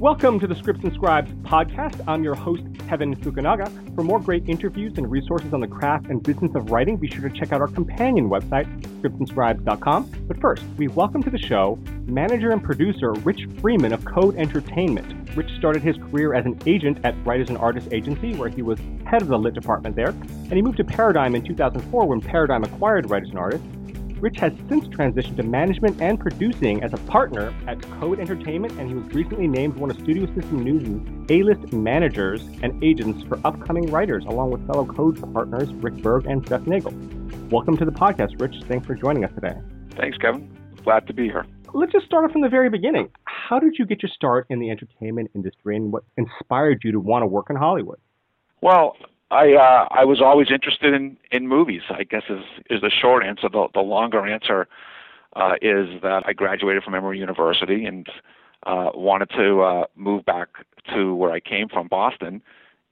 Welcome to the Scripts and Scribes podcast. I'm your host, Kevin Fukunaga. For more great interviews and resources on the craft and business of writing, be sure to check out our companion website, scriptsandscribes.com. But first, we welcome to the show manager and producer Rich Freeman of Code Entertainment. Rich started his career as an agent at Writers and Artists Agency, where he was head of the lit department there, and he moved to Paradigm in 2004 when Paradigm acquired Writers and Artists. Rich has since transitioned to management and producing as a partner at Code Entertainment, and he was recently named one of Studio System News' A-list managers and agents for upcoming writers, along with fellow Code partners Rick Berg and Seth Nagel. Welcome to the podcast, Rich. Thanks for joining us today. Thanks, Kevin. Glad to be here. Let's just start off from the very beginning. How did you get your start in the entertainment industry, and what inspired you to want to work in Hollywood? Well, I uh, I was always interested in in movies. I guess is is the short answer. The the longer answer uh, is that I graduated from Emory University and uh, wanted to uh, move back to where I came from, Boston,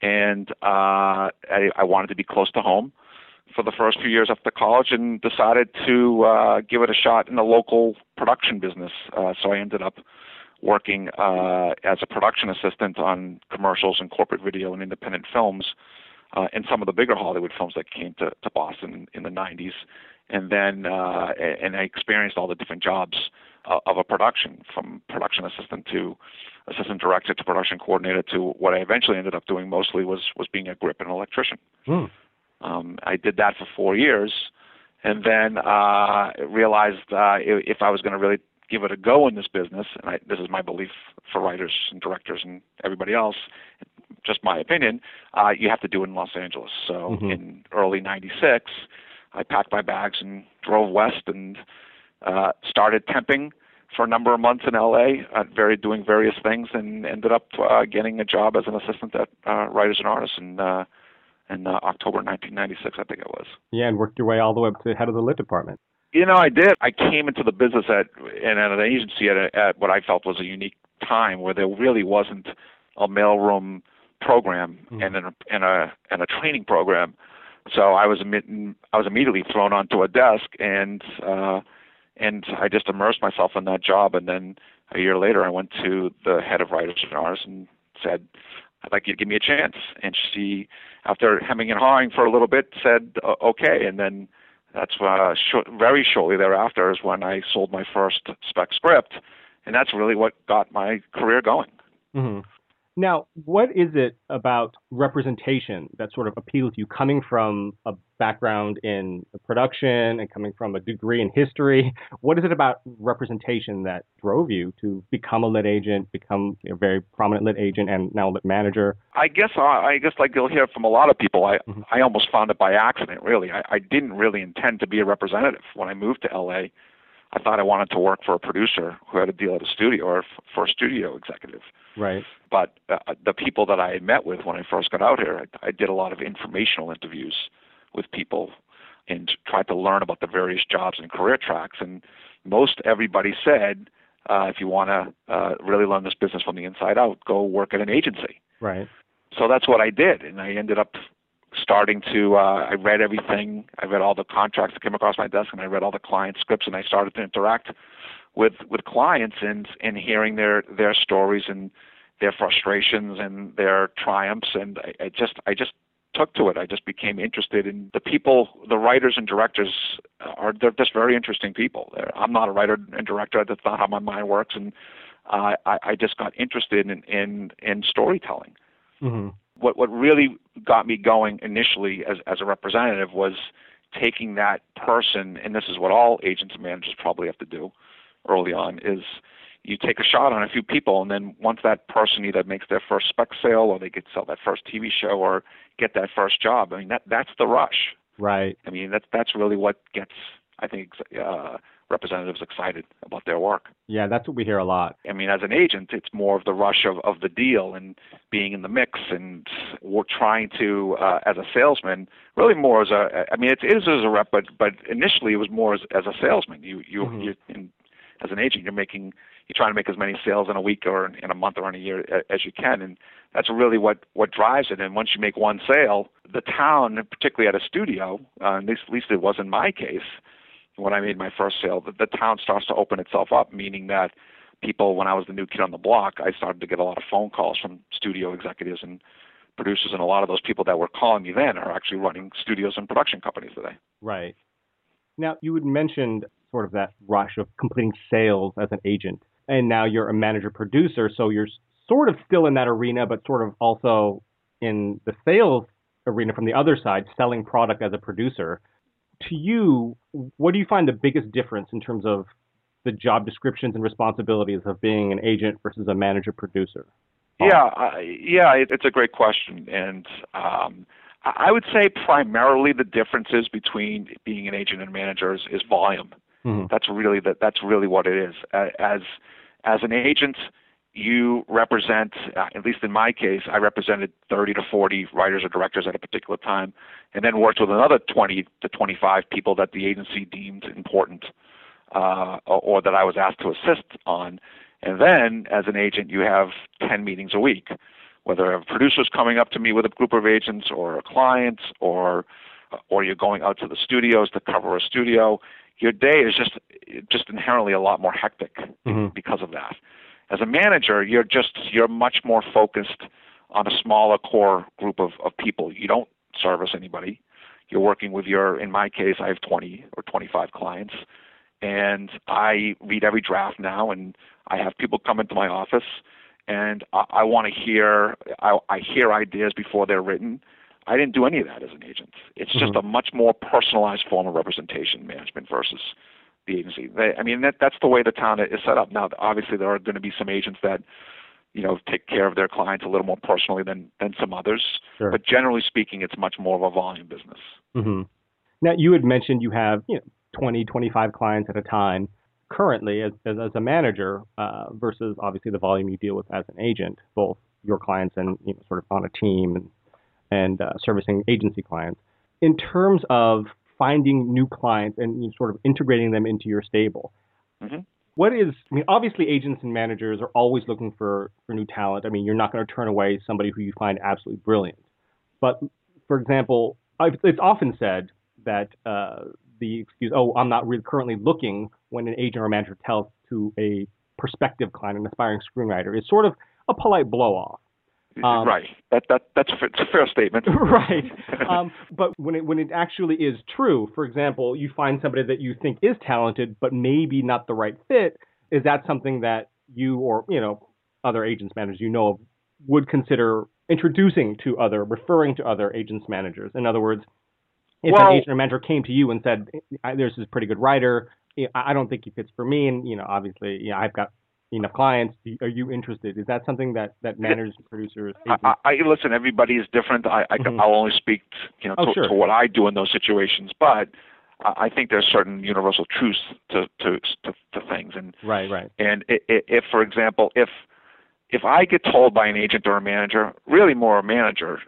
and uh, I, I wanted to be close to home for the first few years after college, and decided to uh, give it a shot in the local production business. Uh, so I ended up working uh, as a production assistant on commercials and corporate video and independent films uh, and some of the bigger Hollywood films that came to, to Boston in, the 90s. And then, uh, and I experienced all the different jobs uh, of a production, from production assistant to assistant director to production coordinator to what I eventually ended up doing mostly was was being a grip and electrician. Hmm. Um, I did that for four years, and then uh, realized uh, if I was going to really give it a go in this business, and I, this is my belief for writers and directors and everybody else, just my opinion, uh, you have to do it in Los Angeles. So Mhm. in early '96, I packed my bags and drove west and uh, started temping for a number of months in LA, uh, very doing various things, and ended up uh, getting a job as an assistant at uh, Writers and Artists in uh, in uh, October 1996, I think it was. Yeah, and worked your way all the way up to head of the lit department. You know, I did. I came into the business at and at an agency at, a, at what I felt was a unique time where there really wasn't a mailroom program Mhm. and an, and a and a training program. So I was I was immediately thrown onto a desk and uh, and I just immersed myself in that job. And then a year later, I went to the head of Writers and Artists and said, "I'd like you to give me a chance." And she, after hemming and hawing for a little bit, said, "Okay." And then that's uh, sh- very shortly thereafter is when I sold my first spec script, and that's really what got my career going. hmm Now, what is it about representation that sort of appeals to you, coming from a background in production and coming from a degree in history? What is it about representation that drove you to become a lit agent, become a very prominent lit agent, and now lit manager? I guess uh, I guess like you'll hear from a lot of people, I Mhm. I almost found it by accident. Really, I, I didn't really intend to be a representative when I moved to LA. I thought I wanted to work for a producer who had a deal at a studio or f- for a studio executive. Right. But uh, the people that I had met with when I first got out here, I, I did a lot of informational interviews with people and tried to learn about the various jobs and career tracks. And most everybody said, uh, if you want to uh, really learn this business from the inside out, go work at an agency Right. so that's what I did, and I ended up starting to. Uh, I read everything. I read all the contracts that came across my desk, and I read all the client scripts, and I started to interact with with clients and and hearing their their stories and their frustrations and their triumphs, and I, I just I just took to it. I just became interested in the people, the writers and directors are they're just very interesting people. They're, I'm not a writer and director. That's not how my mind works, and uh, I, I just got interested in in, in storytelling hmm what what really got me going initially as as a representative was taking that person, and this is what all agents and managers probably have to do early on, is you take a shot on a few people, and then once that person either makes their first spec sale, or they get sell that first TV show, or get that first job, I mean that that's the rush. Right. I mean that's that's really what gets I think uh, representatives excited about their work. Yeah, that's what we hear a lot. I mean, as an agent, it's more of the rush of, of the deal and being in the mix, and we're trying to, uh, as a salesman, really more as a. I mean, it is as a rep, but but initially it was more as, as a salesman. You you Mhm. you in, as an agent, you're making you're trying to make as many sales in a week or in a month or in a year as you can, and that's really what what drives it. And once you make one sale, the town, particularly at a studio, uh, at least at least it was in my case, when I made my first sale, the, the town starts to open itself up, meaning that people when I was the new kid on the block, I started to get a lot of phone calls from studio executives and producers, and a lot of those people that were calling me then are actually running studios and production companies today. Right. Now, you had mentioned sort of that rush of completing sales as an agent, and now you're a manager producer, so you're sort of still in that arena, but sort of also in the sales arena from the other side, selling product as a producer. To you, what do you find the biggest difference in terms of the job descriptions and responsibilities of being an agent versus a manager producer? Yeah, uh, yeah, it, it's a great question, and um, I would say primarily the differences between being an agent and manager is, is volume. Mm-hmm. That's really that. That's really what it is. As as an agent, you represent, uh, at least in my case, I represented 30 to 40 writers or directors at a particular time, and then worked with another 20 to 25 people that the agency deemed important uh, or that I was asked to assist on. And then, as an agent, you have 10 meetings a week, whether a producer's coming up to me with a group of agents or a client or or you're going out to the studios to cover a studio. Your day is just just inherently a lot more hectic mm-hmm. because of that. As a manager, you're just you're much more focused on a smaller core group of, of people. You don't service anybody. You're working with your in my case I have 20 or 25 clients and I read every draft now, and I have people come into my office, and I, I want to hear I, I hear ideas before they're written. I didn't do any of that as an agent. It's mm-hmm. just a much more personalized form of representation management versus the agency. They, I mean, that that's the way the town is set up. Now, obviously, there are going to be some agents that you know take care of their clients a little more personally than than some others. Sure. But generally speaking, it's much more of a volume business. Mm-hmm. Now, you had mentioned you have you know 20, 25 clients at a time currently as, as, as a manager uh, versus obviously the volume you deal with as an agent, both your clients and you know, sort of on a team and, and uh, servicing agency clients. In terms of finding new clients and sort of integrating them into your stable, mm-hmm. what is, I mean, obviously agents and managers are always looking for, for new talent. I mean, you're not going to turn away somebody who you find absolutely brilliant. But for example, it's often said that uh, the excuse, oh, I'm not really currently looking when an agent or manager tells to a prospective client, an aspiring screenwriter, is sort of a polite blow off. Um, right. That that that's a, it's a fair statement. right. Um, but when it when it actually is true, for example, you find somebody that you think is talented, but maybe not the right fit. Is that something that you or you know other agents managers you know of would consider introducing to other, referring to other agents managers? In other words, if well, an agent or mentor came to you and said, "There's this pretty good writer. I don't think he fits for me," and you know, obviously, you know, I've got enough clients. Are you interested? Is that something that that managers and producers? I, I, listen. Everybody is different. I, I mm-hmm. I'll only speak, you know, oh, to, sure. to, what I do in those situations. But I think there's certain universal truths to to to, to things. And right, right. And if, for example, if if I get told by an agent or a manager, really more a manager,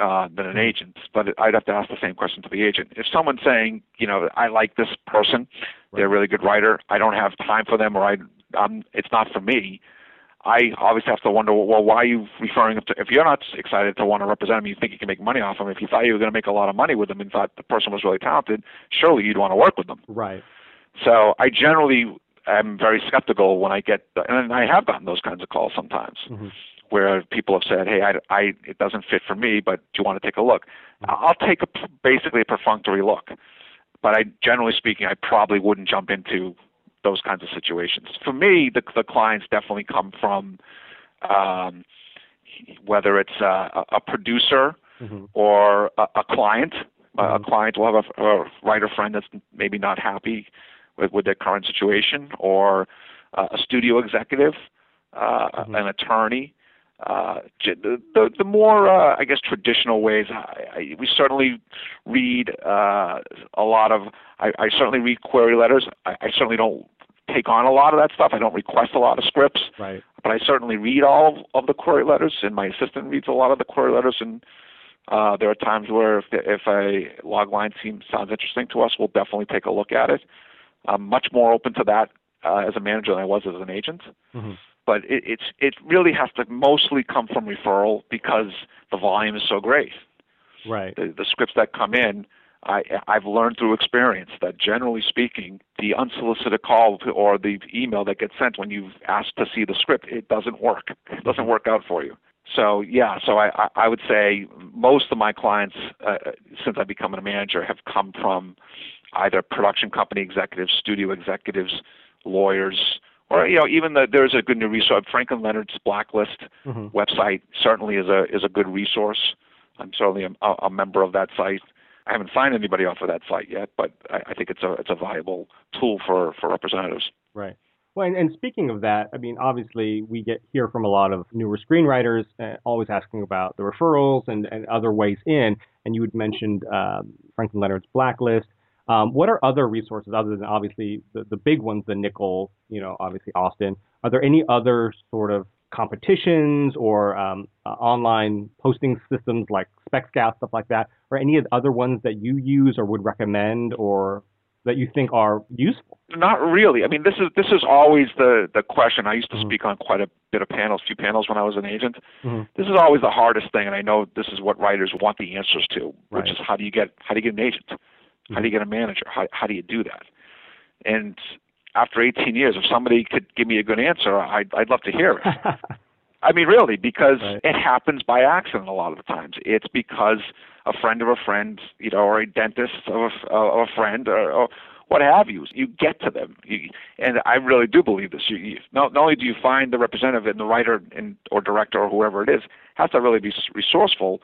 uh, than an agent. But I'd have to ask the same question to the agent. If someone's saying, you know, I like this person, they're a really good writer, I don't have time for them, or I, I'm, it's not for me. I obviously have to wonder, well, why are you referring to? If you're not excited to want to represent them, you think you can make money off them. If you thought you were going to make a lot of money with them and thought the person was really talented, surely you'd want to work with them. Right. So I generally am very skeptical when I get, and I have gotten those kinds of calls sometimes. Mm-hmm where people have said, "Hey, I, I, it doesn't fit for me, but do you want to take a look?" I'll take a basically a perfunctory look, but I, generally speaking, I probably wouldn't jump into those kinds of situations. For me, the, the clients definitely come from um, whether it's a, a producer mm-hmm. or a, a client. Mm-hmm. A client will have a, a writer friend that's maybe not happy with, with their current situation, or uh, a studio executive, uh, mm-hmm. an attorney uh, the, the, more, uh, I guess, traditional ways, I, I, we certainly read uh, a lot of, I, I certainly read query letters. I, I certainly don't take on a lot of that stuff. I don't request a lot of scripts, right. but I certainly read all of, of the query letters, and my assistant reads a lot of the query letters. And uh, there are times where if, the, if a log line seems sounds interesting to us, we'll definitely take a look at it. I'm much more open to that uh, as a manager than I was as an agent. Mm-hmm but it, it's it really has to mostly come from referral because the volume is so great. Right. The, the scripts that come in, I, I've learned through experience that generally speaking, the unsolicited call or the email that gets sent when you've asked to see the script, it doesn't work. It doesn't work out for you. So yeah, so I, I would say most of my clients, uh, since I've become a manager, have come from either production company executives, studio executives, lawyers, or you know even the, there's a good new resource. Franklin Leonard's Blacklist mm-hmm. website certainly is a is a good resource. I'm certainly a, a member of that site. I haven't signed anybody off of that site yet, but I, I think it's a it's a viable tool for for representatives. Right. Well, and, and, speaking of that, I mean, obviously, we get hear from a lot of newer screenwriters, uh, always asking about the referrals and, and other ways in. And you had mentioned um, Franklin Leonard's Blacklist. Um, what are other resources other than obviously the, the big ones, the Nicholl, you know, obviously Austin? Are there any other sort of competitions or um, uh, online posting systems like Spec Scout, stuff like that, or any of the other ones that you use or would recommend or that you think are useful? Not really. I mean, this is this is always the the question. I used to mm-hmm. speak on quite a bit of panels, few panels when I was an agent. Mm-hmm. This is always the hardest thing, and I know this is what writers want the answers to, which right. is how do you get how do you get an agent? How do you get a manager? How how do you do that? And after 18 years, if somebody could give me a good answer, I'd I'd love to hear it. I mean, really, because right. it happens by accident a lot of the times. It's because a friend of a friend, you know, or a dentist of a, of a friend, or, or what have you. You get to them, you, and I really do believe this. You, you, not, not only do you find the representative and the writer and or director or whoever it is has to really be resourceful,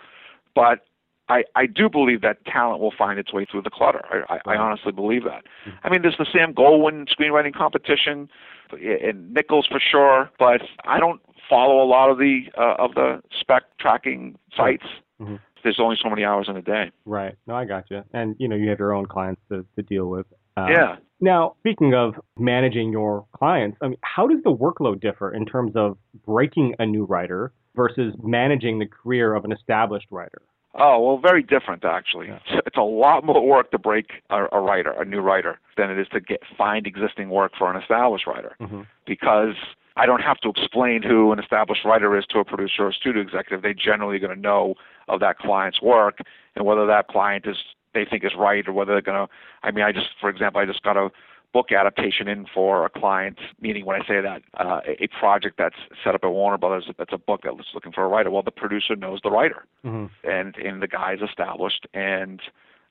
but I, I do believe that talent will find its way through the clutter. I, I, I honestly believe that. Mm-hmm. I mean, there's the Sam Goldwyn screenwriting competition, and Nicholls for sure, but I don't follow a lot of the uh, of the spec tracking sites. Mm-hmm. There's only so many hours in a day. Right. No, I got you. And you know, you have your own clients to, to deal with. Um, yeah. Now, speaking of managing your clients, I mean, how does the workload differ in terms of breaking a new writer versus managing the career of an established writer? Oh well, very different actually. Yeah. It's, a lot more work to break a, a writer, a new writer, than it is to get find existing work for an established writer, mm-hmm. because I don't have to explain who an established writer is to a producer or studio executive. They generally are going to know of that client's work and whether that client is they think is right or whether they're going to. I mean, I just, for example, I just got a book adaptation in for a client, meaning when I say that, uh, a project that's set up at Warner Brothers, that's a book that's looking for a writer. Well, the producer knows the writer, mm-hmm. and and the guy's established, and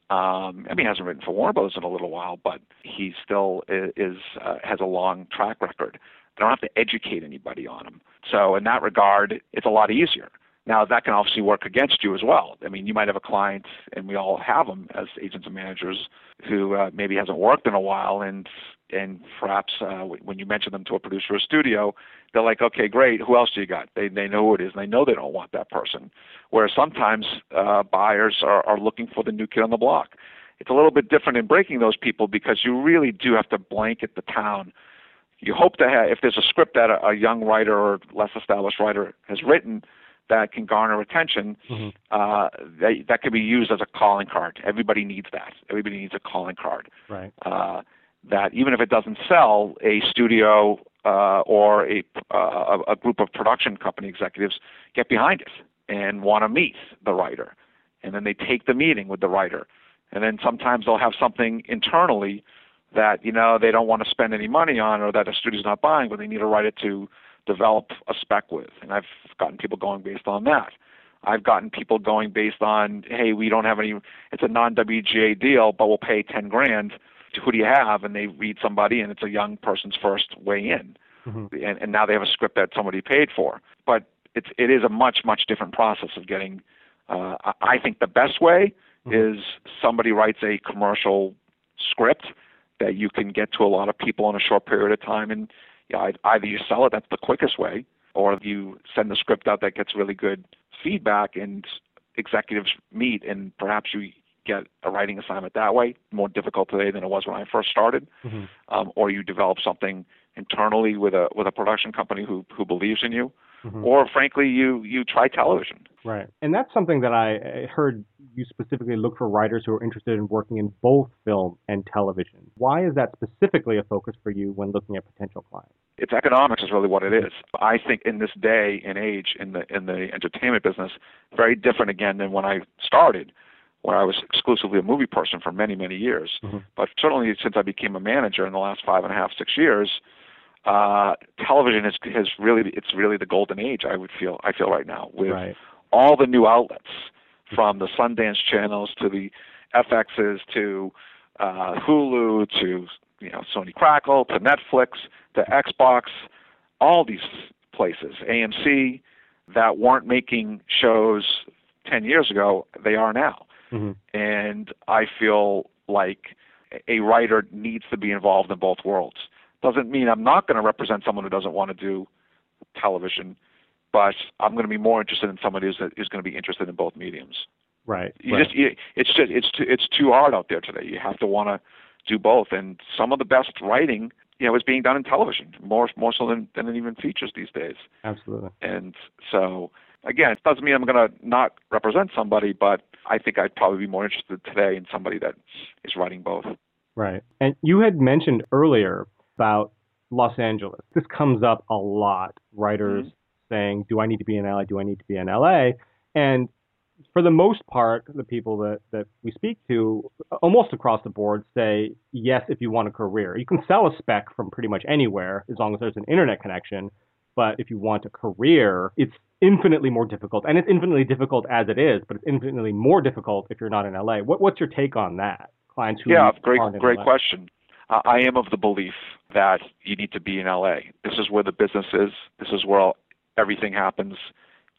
um, I mean, he hasn't written for Warner Brothers in a little while, but he still is, is uh, has a long track record. I don't have to educate anybody on him. So in that regard, it's a lot easier. Now that can obviously work against you as well. I mean, you might have a client, and we all have them as agents and managers, who uh, maybe hasn't worked in a while, and and perhaps uh, when you mention them to a producer or studio, they're like, okay, great. Who else do you got? They they know who it is, and they know they don't want that person. Whereas sometimes uh, buyers are, are looking for the new kid on the block. It's a little bit different in breaking those people because you really do have to blanket the town. You hope to have, if there's a script that a, a young writer or less established writer has written, that can garner attention, mm-hmm. uh, that, that can be used as a calling card. Everybody needs that. Everybody needs a calling card. Right. Uh, that even if it doesn't sell, a studio uh, or a, uh, a group of production company executives get behind it and want to meet the writer. And then they take the meeting with the writer. And then sometimes they'll have something internally that, you know, they don't want to spend any money on or that a studio's not buying, but they need to write it to develop a spec with. And I've gotten people going based on that. I've gotten people going based on, hey, we don't have any, it's a non WGA deal, but we'll pay 10 grand. To who do you have? And they read somebody, and it's a young person's first way in. Mm-hmm. And, and now they have a script that somebody paid for. But it's, it is a much, much different process of getting, uh, I think the best way mm-hmm. is somebody writes a commercial script that you can get to a lot of people in a short period of time and yeah, either you sell it, that's the quickest way, or you send the script out that gets really good feedback and executives meet and perhaps you get a writing assignment that way. More difficult today than it was when I first started. Mm-hmm. Um, or you develop something internally with a with a production company who who believes in you mm-hmm. or frankly, you you try television. Right, and that's something that I heard you specifically look for writers who are interested in working in both film and television. Why is that specifically a focus for you when looking at potential clients? It's economics is really what it is. I think in this day and age in the in the entertainment business, very different again than when I started. where I was exclusively a movie person for many, many years. Mm-hmm. But certainly since I became a manager in the last five and a half, six years, uh, television is has really it's really the golden age. I would feel I feel right now with Right. all the new outlets from the Sundance channels to the FXs to uh, Hulu to you know Sony Crackle to Netflix to Xbox, all these places, AMC that weren't making shows 10 years ago, they are now. Mhm. And I feel like a writer needs to be involved in both worlds. Doesn't mean I'm not going to represent someone who doesn't want to do television, but I'm going to be more interested in somebody who's, who's going to be interested in both mediums. Right. You right. just you, it's just it's too it's too hard out there today. You have to want to do both, and some of the best writing, you know, is being done in television more more so than than even features these days. Absolutely. And so again, it doesn't mean I'm going to not represent somebody, but I think I'd probably be more interested today in somebody that is writing both. Right. And you had mentioned earlier about Los Angeles. This comes up a lot. Writers Mhm. saying, "Do I need to be in LA? Do I need to be in LA?" And for the most part, the people that, that we speak to, almost across the board, say yes if you want a career. You can sell a spec from pretty much anywhere as long as there's an internet connection. But if you want a career, it's infinitely more difficult. And it's infinitely difficult as it is, but it's infinitely more difficult if you're not in LA. What, what's your take on that? Clients who Yeah, great aren't great LA. question. Uh, I am of the belief that you need to be in LA. This is where the business is. This is where all, everything happens.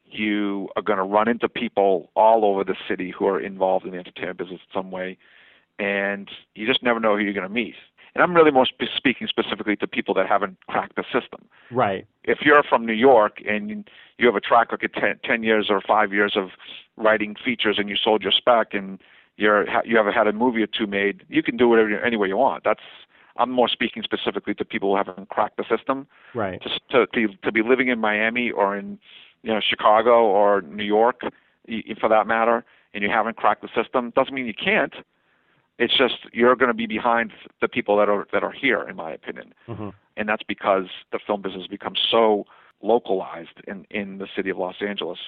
You are going to run into people all over the city who are involved in the entertainment business in some way, and you just never know who you're going to meet. And I'm really more spe- speaking specifically to people that haven't cracked the system. Right. If you're from New York and you have a track record 10, 10 years or five years of writing features and you sold your spec and you're you haven't had a movie or two made, you can do whatever any way you want. That's I'm more speaking specifically to people who haven't cracked the system. Right. Just to to, to be living in Miami or in you know Chicago or New York, for that matter, and you haven't cracked the system doesn't mean you can't. It's just you're going to be behind the people that are that are here, in my opinion hmm and that's because the film business has become so localized in in the city of Los Angeles,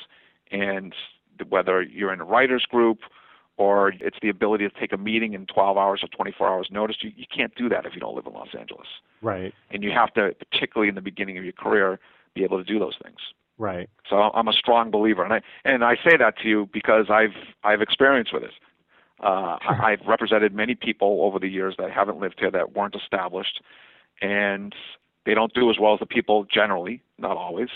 and whether you're in a writers group or it's the ability to take a meeting in 12 hours or 24 hours notice, you, you can't do that if you don't live in Los Angeles, Right. and you have to, particularly in the beginning of your career, be able to do those things. Right. So I'm a strong believer, and I and I say that to you because I've I've experienced with this. Uh, I've represented many people over the years that haven't lived here that weren't established, and they don't do as well as the people generally, not always,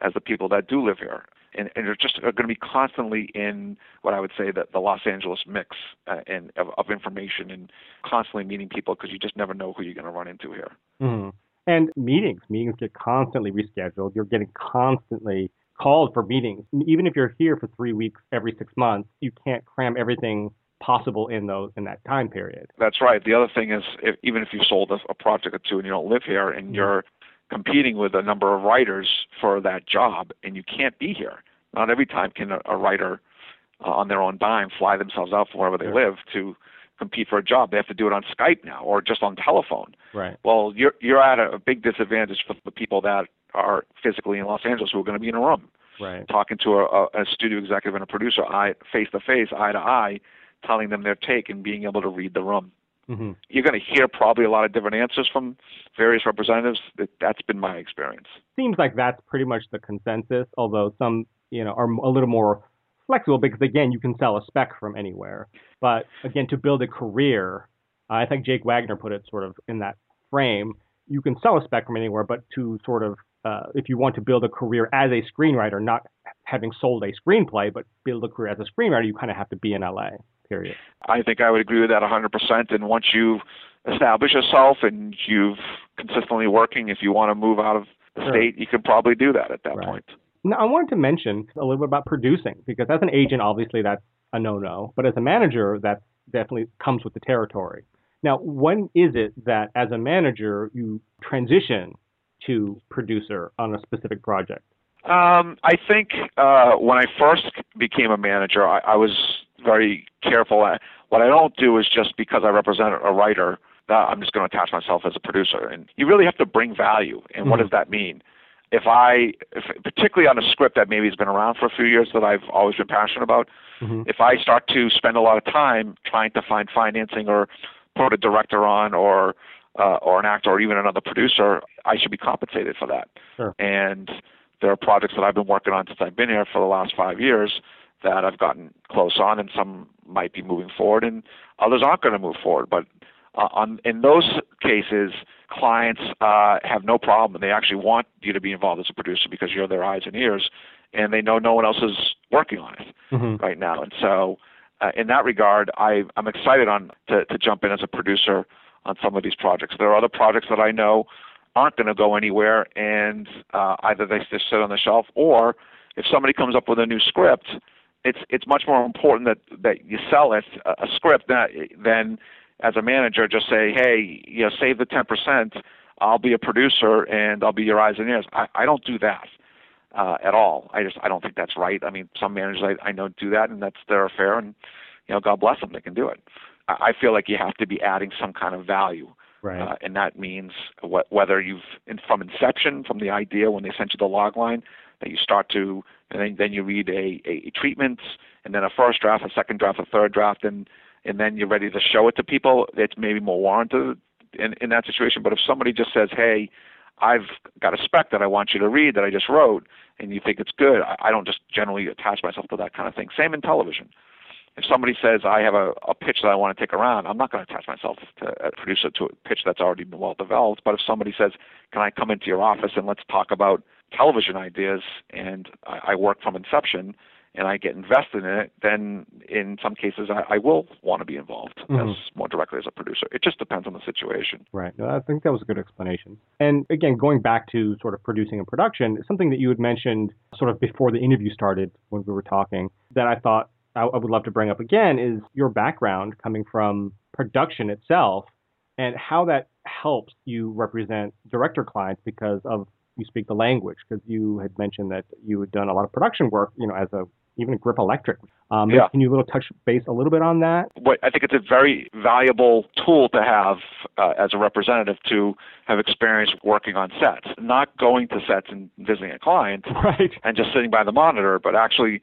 as the people that do live here. And, and they're just are going to be constantly in what I would say that the Los Angeles mix uh, and of, of information and constantly meeting people because you just never know who you're going to run into here. hmm And meetings. Meetings get constantly rescheduled. You're getting constantly called for meetings. Even if you're here for three weeks every six months, you can't cram everything possible in those in that time period. That's right. The other thing is, if, even if you sold a, a project or two and you don't live here, and you're competing with a number of writers for that job, and you can't be here. Not every time can a, a writer uh, on their own dime fly themselves out from wherever they live to compete for a job. They have to do it on Skype now, or just on telephone. Right. Well, you're you're at a, a big disadvantage for the people that are physically in Los Angeles who are going to be in a room Right. talking to a, a, a studio executive and a producer eye face to face, eye to eye, telling them their take and being able to read the room. Hmm You're going to hear probably a lot of different answers from various representatives. That, that's been my experience. Seems like that's pretty much the consensus. Although some, you know, are a little more flexible because again, you can sell a spec from anywhere. But again, to build a career, I think Jake Wagner put it sort of in that frame. You can sell a spec from anywhere, but to sort of, uh, if you want to build a career as a screenwriter, not having sold a screenplay, but build a career as a screenwriter, you kind of have to be in LA. Period. I think I would agree with that 100%. And once you've established yourself and you've consistently working, if you want to move out of the Sure. state, you could probably do that at that Right. point. Now, I wanted to mention a little bit about producing because as an agent, obviously that's a no-no, but as a manager, that definitely comes with the territory. Now, when is it that as a manager you transition to producer on a specific project? Um, I think uh, when I first became a manager, I, I was very careful. What I don't do is just because I represent a writer, that I'm just going to attach myself as a producer. And you really have to bring value. And what Mhm. does that mean? if I, if, particularly on a script that maybe has been around for a few years that I've always been passionate about, mm-hmm. if I start to spend a lot of time trying to find financing or put a director on or uh, or an actor or even another producer, I should be compensated for that. Sure. And there are projects that I've been working on since I've been here for the last five years that I've gotten close on, and some might be moving forward, and others aren't going to move forward. But uh, on in those cases, clients uh, have no problem. They actually want you to be involved as a producer because you're their eyes and ears, and they know no one else is working on it mm-hmm. right now. And so, uh, in that regard, I, I'm excited on to, to jump in as a producer on some of these projects. There are other projects that I know aren't going to go anywhere, and uh, either they just sit on the shelf, or if somebody comes up with a new script, it's it's much more important that that you sell it a script that, than as a manager just say, hey, you know, save the ten percent. I'll be a producer and I'll be your eyes and ears. I, I don't do that uh, at all. I just I don't think that's right. I mean, some managers I, I know do that, and that's their affair, and you know, God bless them, they can do it. I, I feel like you have to be adding some kind of value Right. Uh, and that means wh- whether you've in, from inception, from the idea when they sent you the log line, that you start to, and then, then you read a, a, treatment, and then a first draft, a second draft, a third draft, and and then you're ready to show it to people. It's maybe more warranted in, in that situation. But if somebody just says, "Hey, I've got a spec that I want you to read that I just wrote," and you think it's good, I, I don't just generally attach myself to that kind of thing. Same in television if somebody says I have a, a pitch that I want to take around, I'm not going to attach myself to uh, a producer to a pitch that's already been well developed. But if somebody says, "Can I come into your office and let's talk about television ideas?" and I, I work from inception and I get invested in it, then in some cases I, I will want to be involved mm-hmm. as more directly as a producer. It just depends on the situation. Right. No, I think that was a good explanation. And again, going back to sort of producing and production, something that you had mentioned sort of before the interview started when we were talking that I thought I, I would love to bring up again is your background coming from production itself and how that helps you represent director clients because of you speak the language because you had mentioned that you had done a lot of production work you know as a even a Grip Electric. Um, yeah. Can you little touch base a little bit on that? What, I think it's a very valuable tool to have uh, as a representative to have experience working on sets, not going to sets and visiting a client right. and just sitting by the monitor, but actually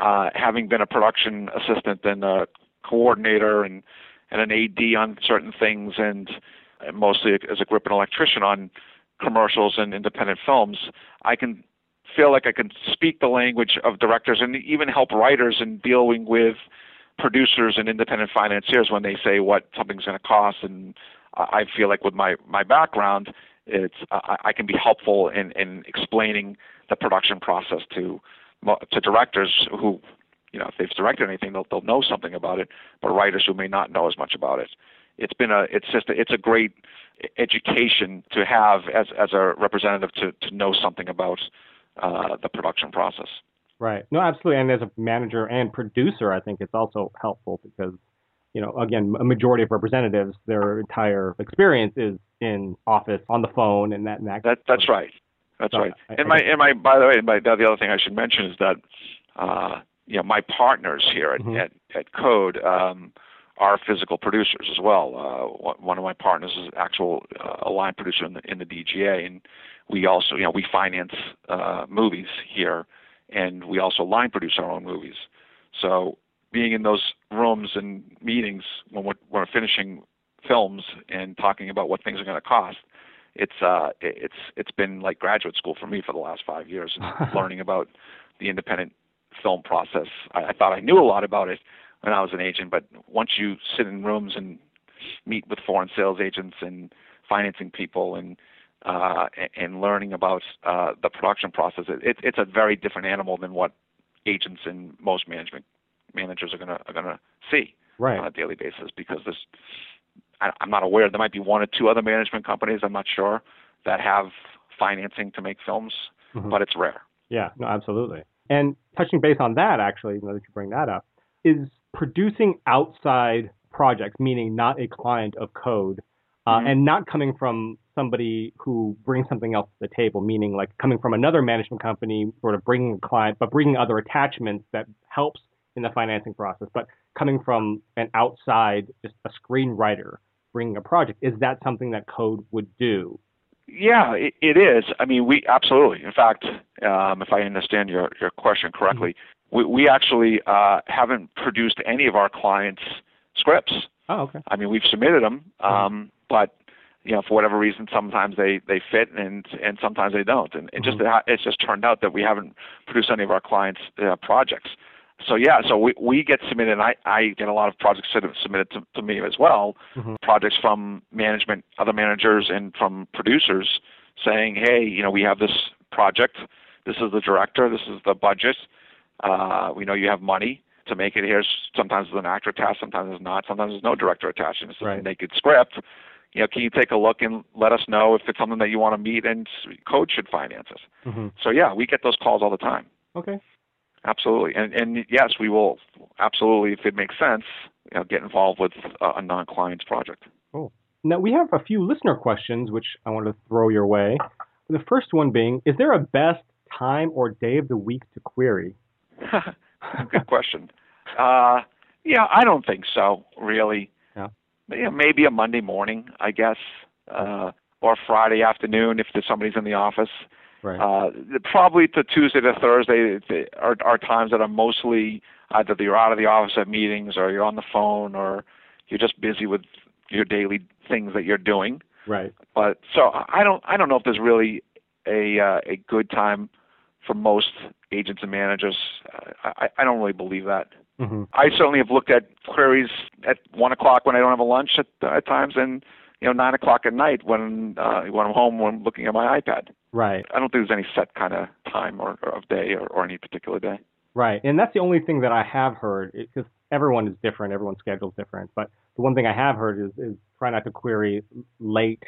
uh, having been a production assistant and a coordinator and, and an AD on certain things and mostly as a grip and electrician on commercials and independent films, I can feel like I can speak the language of directors and even help writers in dealing with producers and independent financiers when they say what something's going to cost. And I feel like with my my background, it's I, I can be helpful in in explaining the production process to to directors who you know if they've directed anything they'll they'll know something about it, but writers who may not know as much about it. It's been a it's just a, it's a great education to have as as a representative to to know something about uh, the production process. Right. No, absolutely. And as a manager and producer, I think it's also helpful because, you know, again, a majority of representatives, their entire experience is in office, on the phone, and that. And that, that that's right. That's so right. I, and my and my by the way, my, the other thing I should mention is that, uh, you know, my partners here at mm-hmm. at, at Code. Um, are physical producers as well. Uh, one of my partners is actual uh, a line producer in the in the DGA, and we also, you know, we finance uh, movies here, and we also line produce our own movies. So being in those rooms and meetings when we're, we're finishing films and talking about what things are going to cost, it's uh, it's it's been like graduate school for me for the last five years, learning about the independent film process. I, I thought I knew a lot about it when I was an agent, but once you sit in rooms and meet with foreign sales agents and financing people and uh, and learning about uh, the production process. It, it's a very different animal than what agents and most management managers are gonna are gonna see right. on a daily basis because there's I, I'm not aware there might be one or two other management companies I'm not sure that have financing to make films, mm-hmm. but it's rare. Yeah, no, absolutely. And touching base on that, actually, now that you bring that up, is producing outside projects, meaning not a client of code, uh, mm-hmm. and not coming from somebody who brings something else to the table, meaning like coming from another management company, sort of bringing a client, but bringing other attachments that helps in the financing process, but coming from an outside, just a screenwriter bringing a project, is that something that code would do? Yeah, it, it is. I mean, we absolutely. In fact, um, if I understand your your question correctly, mm-hmm. We we actually uh, haven't produced any of our clients' scripts. Oh, okay. I mean, we've submitted them, mm-hmm. um, but you know, for whatever reason, sometimes they they fit and and sometimes they don't, and it mm-hmm. just it's just turned out that we haven't produced any of our clients' uh, projects so yeah, so we we get submitted. And I I get a lot of projects submitted to, to me as well. Mm-hmm. Projects from management, other managers, and from producers saying, hey, you know, we have this project. This is the director. This is the budget. Uh, we know you have money to make it. here. sometimes there's an actor attached, sometimes there's not. Sometimes there's no director attached, and it's right. a naked script. You know, can you take a look and let us know if it's something that you want to meet and Code should finance it? Mm-hmm. So yeah, we get those calls all the time. Okay absolutely. And and yes, we will absolutely, if it makes sense, you know, get involved with a non-client's project. Cool. Now we have a few listener questions which I want to throw your way. The first one being, is there a best time or day of the week to query? Good question. Uh, yeah, I don't think so. Really. Yeah. yeah maybe a Monday morning, I guess, uh, or Friday afternoon if there's somebody's in the office. Right. Uh, probably to Tuesday to Thursday are, are times that are mostly either you're out of the office at meetings or you're on the phone or you're just busy with your daily things that you're doing. Right. But so I don't I don't know if there's really a uh, a good time for most agents and managers. I I don't really believe that. Mm-hmm. I certainly have looked at queries at one o'clock when I don't have a lunch at, at times, and you know nine o'clock at night when uh, when I'm home when I'm looking at my iPad. Right. I don't think there's any set kind of time or, or of day or, or any particular day. Right, and that's the only thing that I have heard because everyone is different, everyone's schedule is different. But the one thing I have heard is is try not to query late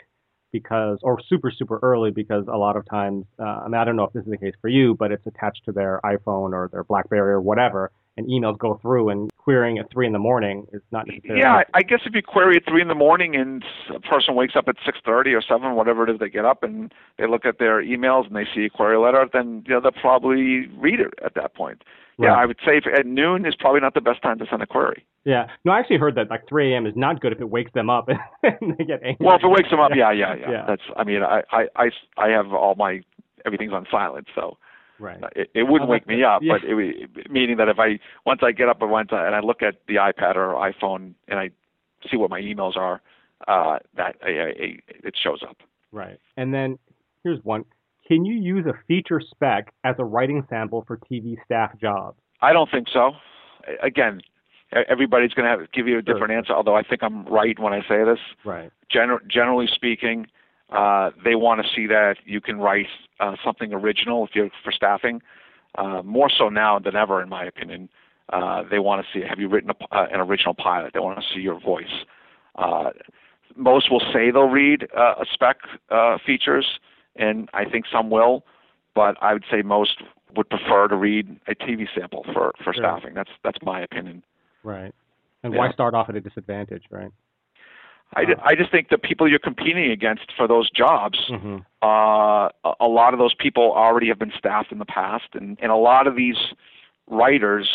because or super super early because a lot of times uh, I mean I don't know if this is the case for you, but it's attached to their iPhone or their BlackBerry or whatever, and emails go through and querying at three in the morning is not necessarily. Yeah, I guess if you query at three in the morning and a person wakes up at six thirty or seven, whatever it is, they get up and they look at their emails and they see a query letter, then you know they'll probably read it at that point. Right. Yeah, I would say at noon is probably not the best time to send a query. Yeah, no, I actually heard that like 3 a.m. is not good if it wakes them up and they get angry. Well, if it wakes them up, yeah, yeah, yeah. yeah. That's. I mean, I, I, I, I have all my everything's on silent, so Right. Uh, it, it wouldn't wake me up, yeah. but it, meaning that if I once I get up and once I, and I look at the iPad or iPhone and I see what my emails are, uh, that a, a, it shows up. Right. And then here's one: Can you use a feature spec as a writing sample for TV staff jobs? I don't think so. Again, everybody's going to give you a different sure. answer. Although I think I'm right when I say this. Right. Gen- generally speaking, uh, they want to see that you can write uh, something original if you're for staffing. Uh, more so now than ever, in my opinion. Uh, they want to see have you written a, uh, an original pilot. They want to see your voice. Uh, most will say they'll read uh, a spec uh, features, and I think some will, but I would say most would prefer to read a TV sample for for staffing. That's that's my opinion. Right. And yeah. why start off at a disadvantage, right? I, I just think the people you're competing against for those jobs, mm-hmm. uh, a lot of those people already have been staffed in the past, and, and a lot of these writers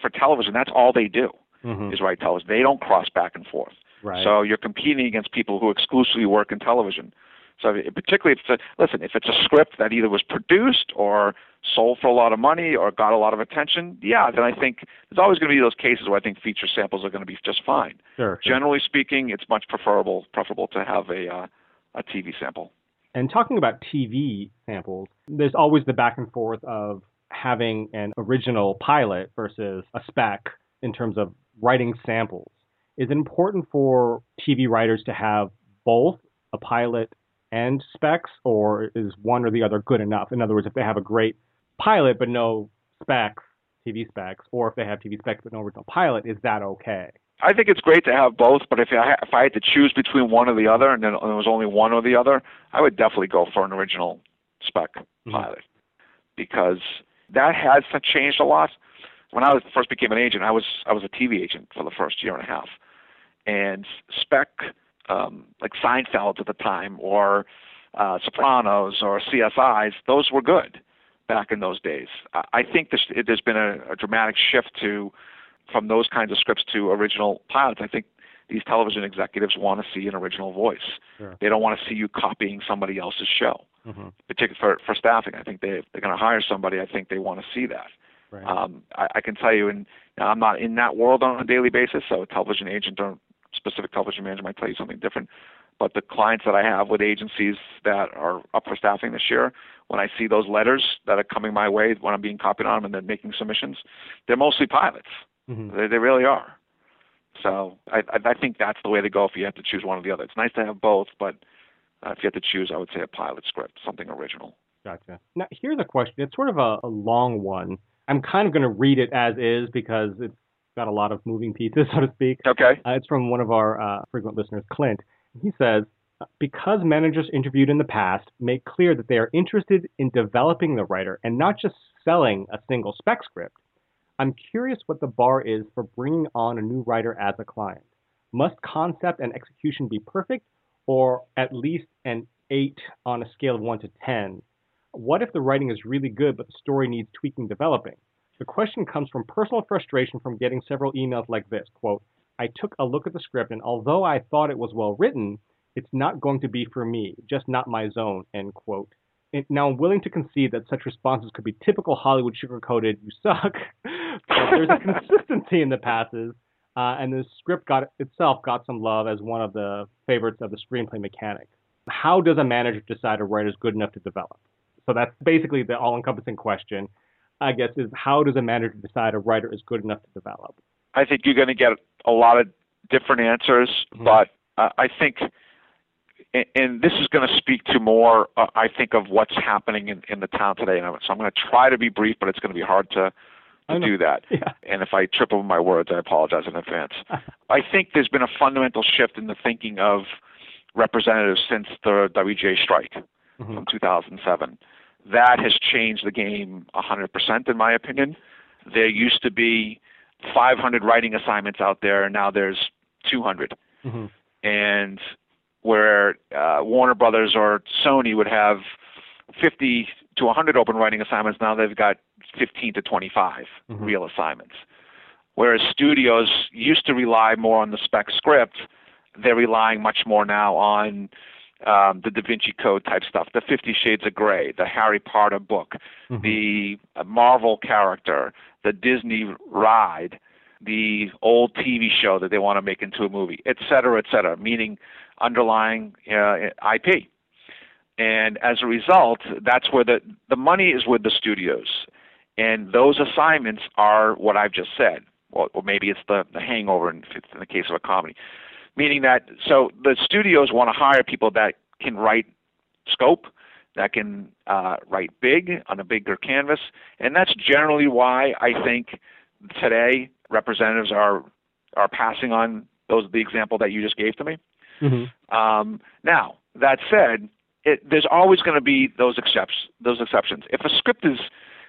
for television, that's all they do mm-hmm. is write television. They don't cross back and forth. Right. So you're competing against people who exclusively work in television. So particularly if it's a, listen, if it's a script that either was produced or sold for a lot of money or got a lot of attention, yeah, then I think there's always going to be those cases where I think feature samples are going to be just fine. Sure, sure. Generally speaking, it's much preferable preferable to have a uh, a TV sample. And talking about TV samples, there's always the back and forth of having an original pilot versus a spec in terms of writing samples. Is it important for TV writers to have both a pilot and specs, or is one or the other good enough? In other words, if they have a great pilot but no specs, TV specs, or if they have TV specs but no original pilot, is that okay? I think it's great to have both, but if I if I had to choose between one or the other, and then there was only one or the other, I would definitely go for an original spec mm-hmm. pilot because that has changed a lot. When I was, first became an agent, I was I was a TV agent for the first year and a half, and spec um, like Seinfeld at the time or uh, Sopranos or CSIs, those were good back in those days. I think this, there's been a, a dramatic shift to from those kinds of scripts to original pilots. I think these television executives want to see an original voice. Sure. They don't want to see you copying somebody else's show. Mm-hmm. Particularly for for staffing, I think they they're going to hire somebody. I think they want to see that. Right. Um, I, I can tell you, and I'm not in that world on a daily basis, so a television agent or a specific television manager might tell you something different. But the clients that I have with agencies that are up for staffing this year, when I see those letters that are coming my way when I'm being copied on them and then making submissions, they're mostly pilots. Mhm. They, they really are. So I, I I think that's the way to go if you have to choose one or the other. It's nice to have both, but uh, if you have to choose, I would say a pilot script, something original. Gotcha. Now, here's a question. It's sort of a, a long one. I'm kind of going to read it as is because it's got a lot of moving pieces, so to speak. Okay. Uh, it's from one of our uh, frequent listeners, Clint. He says, because managers interviewed in the past make clear that they are interested in developing the writer and not just selling a single spec script, I'm curious what the bar is for bringing on a new writer as a client. Must concept and execution be perfect, or at least an 8 on a scale of 1 to 10? What if the writing is really good, but the story needs tweaking, developing? The question comes from personal frustration from getting several emails like this quote, I took a look at the script, and although I thought it was well written, it's not going to be for me, just not my zone, end quote. And now, I'm willing to concede that such responses could be typical Hollywood sugar-coated, you suck, but there's a consistency in the passes, uh, and the script got itself got some love as one of the favorites of the screenplay mechanic. How does a manager decide a writer is good enough to develop? So that's basically the all-encompassing question. I guess is how does a manager decide a writer is good enough to develop? I think you're going to get a lot of different answers, Mhm. but uh, I think, and, and this is going to speak to more, uh, I think, of what's happening in, in the town today. And so I'm going to try to be brief, but it's going to be hard to, to do that. Yeah. And if I trip over my words, I apologize in advance. I think there's been a fundamental shift in the thinking of representatives since the WGA strike Mhm. from 2007. That has changed the game 100%, in my opinion. There used to be 500 writing assignments out there, and now there's 200. Mhm. And where uh, Warner Brothers or Sony would have 50 to 100 open writing assignments, now they've got 15 to 25 Mhm. real assignments. Whereas studios used to rely more on the spec script, they're relying much more now on um, the Da Vinci Code type stuff, the Fifty Shades of Grey, the Harry Potter book, Mhm. the uh, Marvel character, the Disney ride, the old TV show that they want to make into a movie, et cetera, et cetera, meaning underlying uh, IP. And as a result, that's where the, the money is with the studios. And those assignments are what I've just said. Or, or maybe it's the, the hangover in, in the case of a comedy. Meaning that, so the studios want to hire people that can write scope, that can uh, write big on a bigger canvas. And that's generally why I think today representatives are are passing on those the example that you just gave to me. Mhm. Um, now that said, it, there's always going to be those exceptions. Those exceptions. If a script is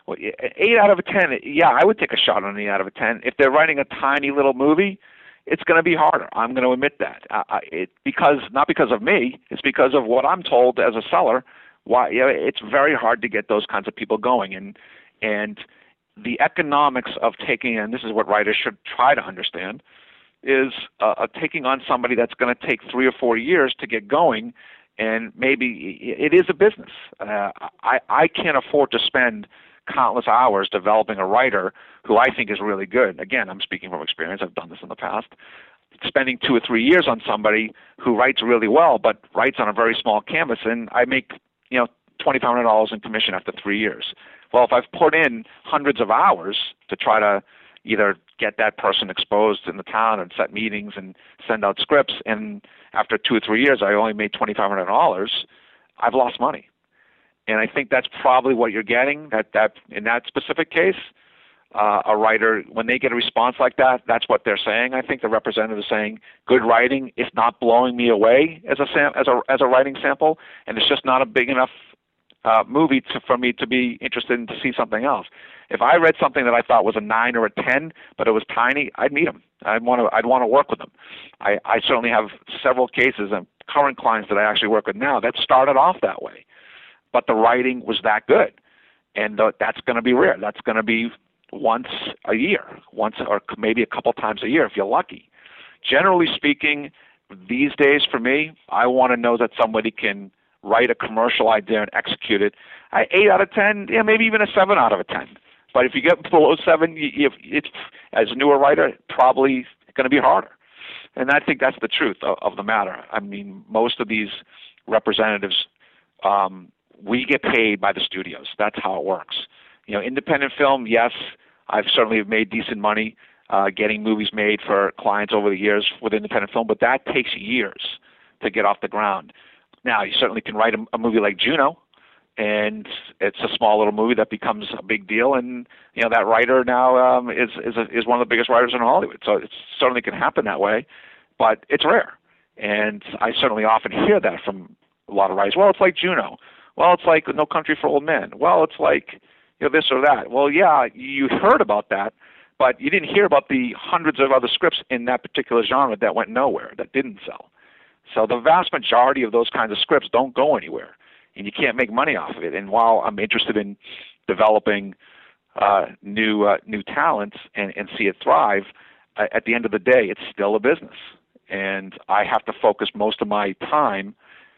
well, eight out of a ten, yeah, I would take a shot on an eight out of a ten. If they're writing a tiny little movie, it's going to be harder. I'm going to admit that. Uh, I- it because not because of me, it's because of what I'm told as a seller. Why you know, it's very hard to get those kinds of people going, and and the economics of taking, and this is what writers should try to understand, is uh, taking on somebody that's going to take three or four years to get going, and maybe it is a business. Uh, I I can't afford to spend countless hours developing a writer who I think is really good. Again, I'm speaking from experience. I've done this in the past. Spending two or three years on somebody who writes really well, but writes on a very small canvas, and I make you know twenty five hundred dollars in commission after three years. Well, if I've put in hundreds of hours to try to either get that person exposed in the town and set meetings and send out scripts, and after two or three years I only made twenty five hundred dollars, I've lost money. And I think that's probably what you're getting. That that in that specific case, uh, a writer when they get a response like that, that's what they're saying. I think the representative is saying good writing is not blowing me away as a sam- as a as a writing sample, and it's just not a big enough uh, movie to, for me to be interested in to see something else. If I read something that I thought was a nine or a ten, but it was tiny, I'd meet them. I'd want to. I'd want to work with them. I, I certainly have several cases and current clients that I actually work with now that started off that way, but the writing was that good, and that's going to be rare. That's going to be once a year, once or maybe a couple times a year if you're lucky. generally speaking, these days for me, I want to know that somebody can write a commercial idea and execute it. I eight out of ten, yeah, maybe even a seven out of a ten. But if you get below seven, you, you, it's as a newer writer, probably going to be harder. And I think that's the truth of, of the matter. I mean, most of these representatives, um, we get paid by the studios. That's how it works. You know, independent film, yes, I've certainly made decent money uh, getting movies made for clients over the years with independent film, but that takes years to get off the ground. Now, you certainly can write a, a movie like Juno, and it's a small little movie that becomes a big deal, and you know that writer now um, is is a, is one of the biggest writers in Hollywood. So it certainly can happen that way, but it's rare. And I certainly often hear that from a lot of writers. Well, it's like Juno. Well, it's like No Country for Old Men. Well, it's like you know this or that. Well, yeah, you heard about that, but you didn't hear about the hundreds of other scripts in that particular genre that went nowhere, that didn't sell. So the vast majority of those kinds of scripts don't go anywhere, and you can't make money off of it. And while I'm interested in developing uh, new uh, new talents and, and see it thrive, uh, at the end of the day, it's still a business, and I have to focus most of my time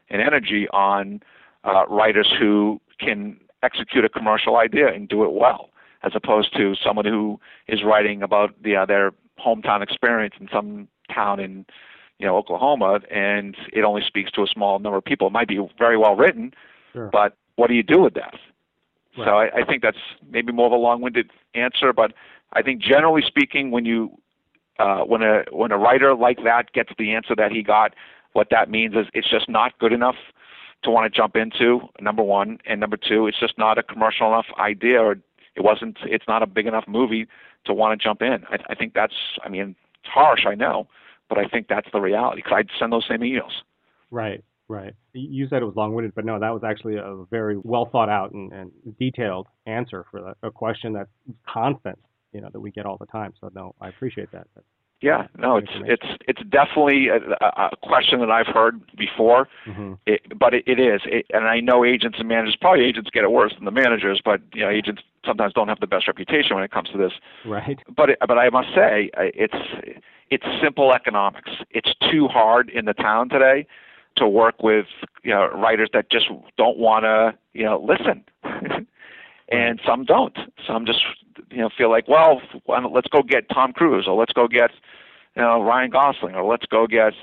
and energy on uh, writers who can execute a commercial idea and do it well, as opposed to someone who is writing about the, uh, their hometown experience in some town in you know Oklahoma, and it only speaks to a small number of people. It might be very well written, sure. but what do you do with that? Right. So I, I think that's maybe more of a long-winded answer, but I think generally speaking, when you uh, when a when a writer like that gets the answer that he got, what that means is it's just not good enough to want to jump into. Number one, and number two, it's just not a commercial enough idea, or it wasn't. It's not a big enough movie to want to jump in. I, I think that's. I mean, it's harsh, I know, but I think that's the reality because I'd send those same emails. Right, right. You said it was long-winded, but no, that was actually a very well thought out and, and detailed answer for a question that's constant, you know, that we get all the time. So no, I appreciate that. That's yeah, no, it's it's it's definitely a, a question that I've heard before, mm-hmm. it, but it, it is, it, and I know agents and managers. Probably agents get it worse than the managers, but you know, agents sometimes don't have the best reputation when it comes to this. Right. But it, but I must say, it's it's simple economics. It's too hard in the town today to work with you know writers that just don't want to you know listen. and some don't. Some just you know feel like, well, let's go get Tom Cruise or let's go get you know Ryan Gosling or let's go get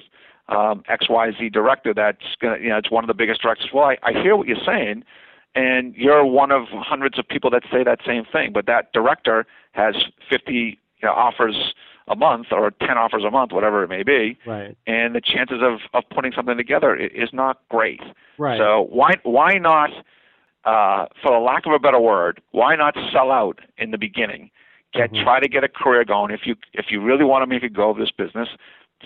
um, XYZ director that's gonna you know it's one of the biggest directors. Well, I, I hear what you're saying, and you're one of hundreds of people that say that same thing. But that director has 50 you know, offers a month or 10 offers a month, whatever it may be. Right. And the chances of, of putting something together is not great. Right. So why why not uh, for the lack of a better word, why not sell out in the beginning? Get mm-hmm. try to get a career going. If you if you really want to make a go of this business,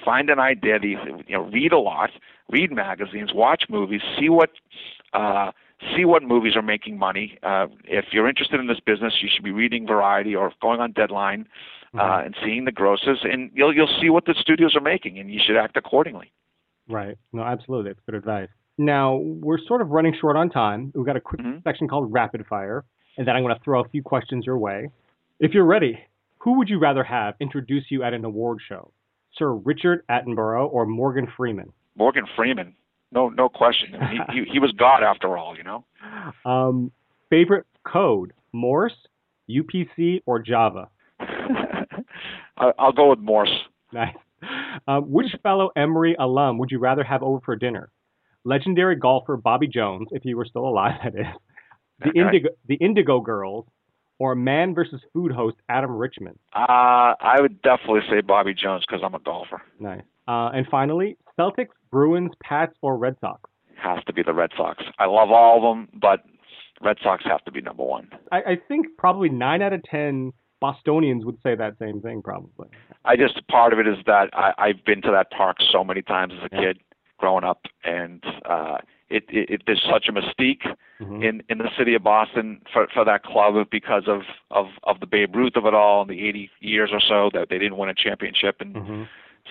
find an idea. you know, read a lot, read magazines, watch movies, see what uh, see what movies are making money. Uh, if you're interested in this business, you should be reading Variety or going on Deadline uh, mm-hmm. and seeing the grosses, and you'll you'll see what the studios are making, and you should act accordingly. Right. No, absolutely. That's good advice. Now, we're sort of running short on time. We've got a quick mm-hmm. section called Rapid Fire, and then I'm going to throw a few questions your way. If you're ready, who would you rather have introduce you at an award show? Sir Richard Attenborough or Morgan Freeman? Morgan Freeman. No, no question. he, he, he was God after all, you know. Um, favorite code: Morse, UPC, or Java? I'll go with Morse. Nice. Um, which fellow Emory alum would you rather have over for dinner? Legendary golfer Bobby Jones, if he were still alive, that is, the okay. Indigo, the Indigo Girls, or Man versus Food host Adam Richman? Uh, I would definitely say Bobby Jones because I'm a golfer. Nice. Uh, and finally, Celtics, Bruins, Pats, or Red Sox? Has to be the Red Sox. I love all of them, but Red Sox have to be number one. I, I think probably nine out of ten Bostonians would say that same thing, probably. I just part of it is that I, I've been to that park so many times as a yeah. kid growing up, and uh, it, it, it there's such a mystique mm-hmm. in in the city of Boston for for that club because of of of the Babe Ruth of it all, in the 80 years or so that they didn't win a championship, and mm-hmm.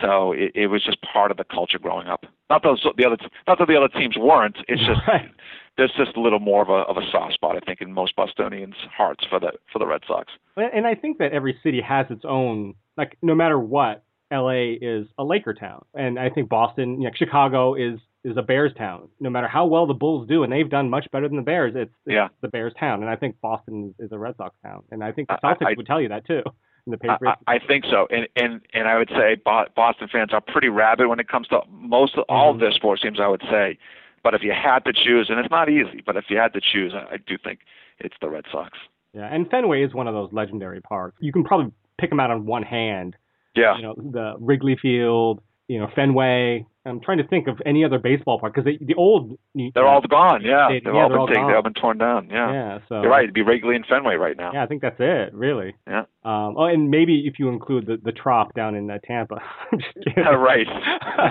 so it, it was just part of the culture growing up. Not those the other not that the other teams weren't. It's just right. there's just a little more of a of a soft spot, I think, in most Bostonians' hearts for the for the Red Sox. And I think that every city has its own like no matter what L.A. is a Laker town, and I think Boston, you know, Chicago is is a Bears town. No matter how well the Bulls do, and they've done much better than the Bears, it's, it's Yeah. the Bears town. And I think Boston is, is a Red Sox town, and I think the I- Celtics I- would tell you that too. In the I, Patriots, I I think so, and and and I would say Boston fans are pretty rabid when it comes to most of all of Mhm. their sports teams. I would say, but if you had to choose, and it's not easy, but if you had to choose, I, I do think it's the Red Sox. yeah, and Fenway is one of those legendary parks. You can probably pick them out on one hand. Yeah, You know, the Wrigley Field, you know, Fenway. I'm trying to think of any other baseball park because the old they're all gone. Yeah, They- they've yeah, all they're been all taken. They've all been torn down. Yeah, yeah. So you're right. It'd be Wrigley and Fenway right now. Yeah, I think that's it, really. Yeah. Um, oh, and maybe if you include the the Trop down in uh, Tampa. I'm just kidding. right.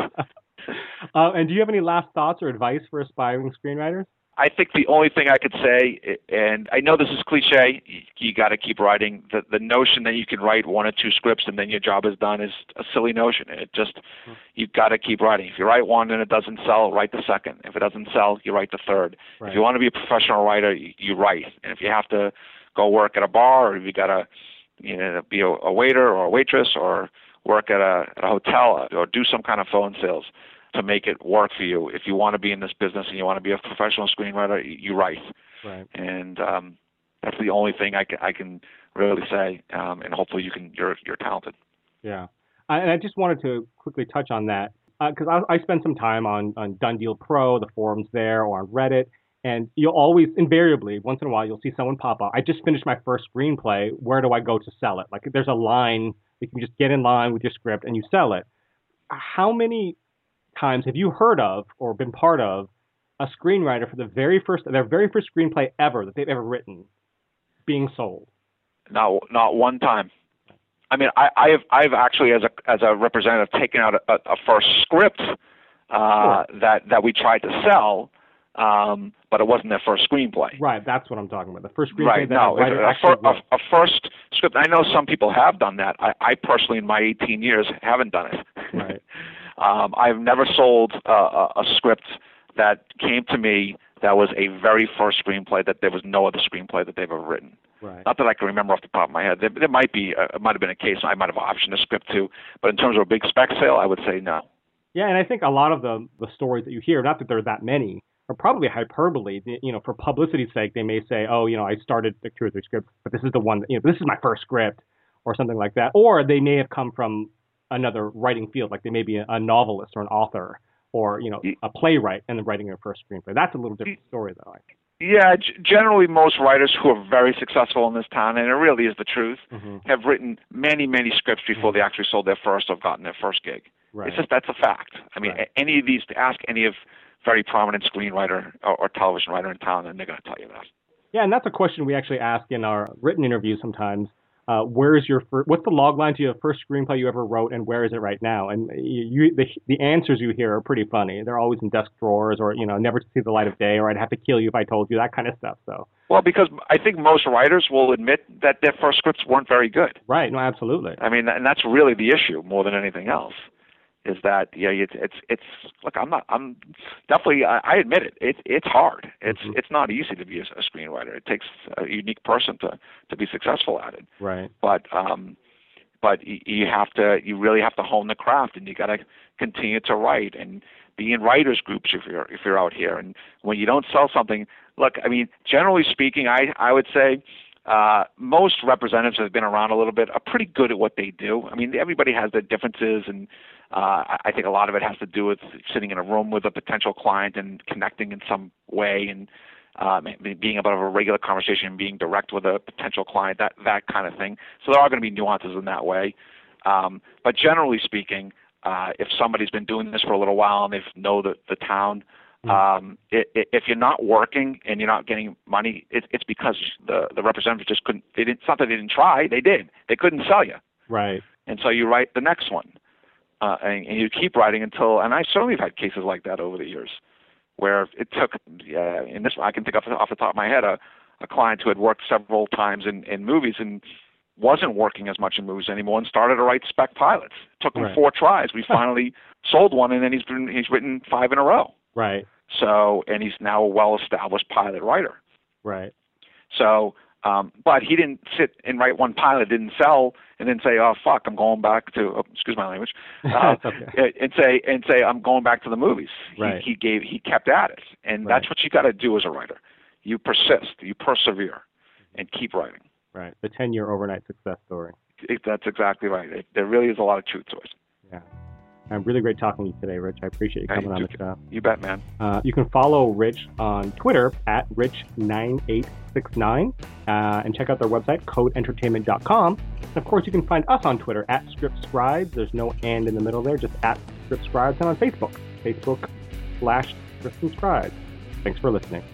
uh, and do you have any last thoughts or advice for aspiring screenwriters? I think the only thing I could say, and I know this is cliche, you, you got to keep writing. The the notion that you can write one or two scripts and then your job is done is a silly notion. It just hmm. you've got to keep writing. If you write one and it doesn't sell, write the second. If it doesn't sell, you write the third. Right. If you want to be a professional writer, you, you write. And if you have to go work at a bar, or if you got to you know be a, a waiter or a waitress, or work at a, at a hotel, or do some kind of phone sales to make it work for you. If you want to be in this business and you want to be a professional screenwriter, you, write. Right. And um, that's the only thing I can, I can really say. Um, and hopefully you can you're you're talented. Yeah. I, and I just wanted to quickly touch on that because I, I spend some time on on Done Deal Pro, the forums there, or on Reddit. And you'll always, invariably, once in a while, you'll see someone pop up. I just finished my first screenplay. Where do I go to sell it? Like, there's a line. You can just get in line with your script and you sell it. How many times have you heard of or been part of a screenwriter for the very first, their very first screenplay ever that they've ever written being sold? Not not one time. I mean, I, I've I've actually as a as a representative taken out a, a first script uh, that that we tried to sell, um, but it wasn't their first screenplay. Right, that's what I'm talking about. The first screenplay Right. that No, a a, fir- a, a first script. I know some people have done that. I, I personally, in my 18 years, haven't done it. Right. um, I've never sold uh, a, a script that came to me that was a very first screenplay that there was no other screenplay that they've ever written. Right. Not that I can remember off the top of my head. There, there might be, uh, it might have been a case I might have optioned a script too, but in terms of a big spec sale, I would say no. Yeah, and I think a lot of the the stories that you hear, not that there are that many, are probably hyperbole. You know, for publicity's sake, they may say, "Oh, you know, I started the two or three scripts, but this is the one. That, you know, this is my first script," or something like that. Or they may have come from another writing field, like they may be a, a novelist or an author, or you know, a playwright and then writing their first screenplay. That's a little different story, though. I. Yeah, g- generally most writers who are very successful in this town, and it really is the truth, Mm-hmm. have written many, many scripts before they actually sold their first or gotten their first gig. Right. It's just that's a fact. I mean, Right. any of these, ask any of very prominent screenwriter or, or television writer in town, and they're going to tell you that. Yeah, and that's a question we actually ask in our written interviews sometimes. Uh, where is your fir- what's the log line to your first screenplay you ever wrote, and where is it right now? And you, you the the answers you hear are pretty funny. They're always in desk drawers, or you know, never to see the light of day, or I'd have to kill you if I told you that kind of stuff. So, Well, because I think most writers will admit that their first scripts weren't very good. right, no, absolutely, I mean, and that's really the issue more than anything else. Is that yeah? It's it's it's look. I'm not. I'm definitely. I, I admit it. It's it's hard. It's Mhm. it's not easy to be a, a screenwriter. It takes a unique person to to be successful at it. right, But um, but you, you have to. You really have to hone the craft, and you got to continue to write and be in writers groups if you're if you're out here. And when you don't sell something, look. I mean, generally speaking, I I would say uh, most representatives that have been around a little bit are pretty good at what they do. I mean, everybody has their differences, and uh, I- think a lot of it has to do with sitting in a room with a potential client and connecting in some way, and uh, being able to have a regular conversation, and being direct with a potential client, that that kind of thing. So there are going to be nuances in that way. Um, but generally speaking, uh, if somebody's been doing this for a little while and they know the, the town, um, i i if you're not working and you're not getting money, it, it's because the the representatives just couldn't. They didn't. It's not that they didn't try. They did. They couldn't sell you, right, and so you write the next one, uh, and, and you keep writing until. And I certainly have had cases like that over the years, where it took. Uh, in this, I can think off the, off the top of my head a a client who had worked several times in in movies and wasn't working as much in movies anymore and started to write spec pilots. It took him Right. four tries. We finally sold one, and then he's been he's written five in a row. right, So, and he's now a well-established pilot writer. right, So, um, but he didn't sit and write one pilot, didn't sell, and then say, "Oh fuck, I'm going back to." Oh, excuse my language. Uh, okay. And say and say, "I'm going back to the movies." Right. He, he gave he kept at it, and Right. that's what you got to do as a writer. You persist, you persevere, and keep writing. Right. The 10 year overnight success story. It, that's exactly right. It, there really is a lot of truth to it. Yeah. I'm really great talking to you today, Rich. I appreciate you coming on the show. You bet, man. Uh, you can follow Rich on Twitter at Rich9869 uh, and check out their website, codeentertainment.com. And of course, you can find us on Twitter at ScriptScribes. There's no and in the middle there, just at ScriptScribes and on Facebook, Facebook slash ScriptScribes. Thanks for listening.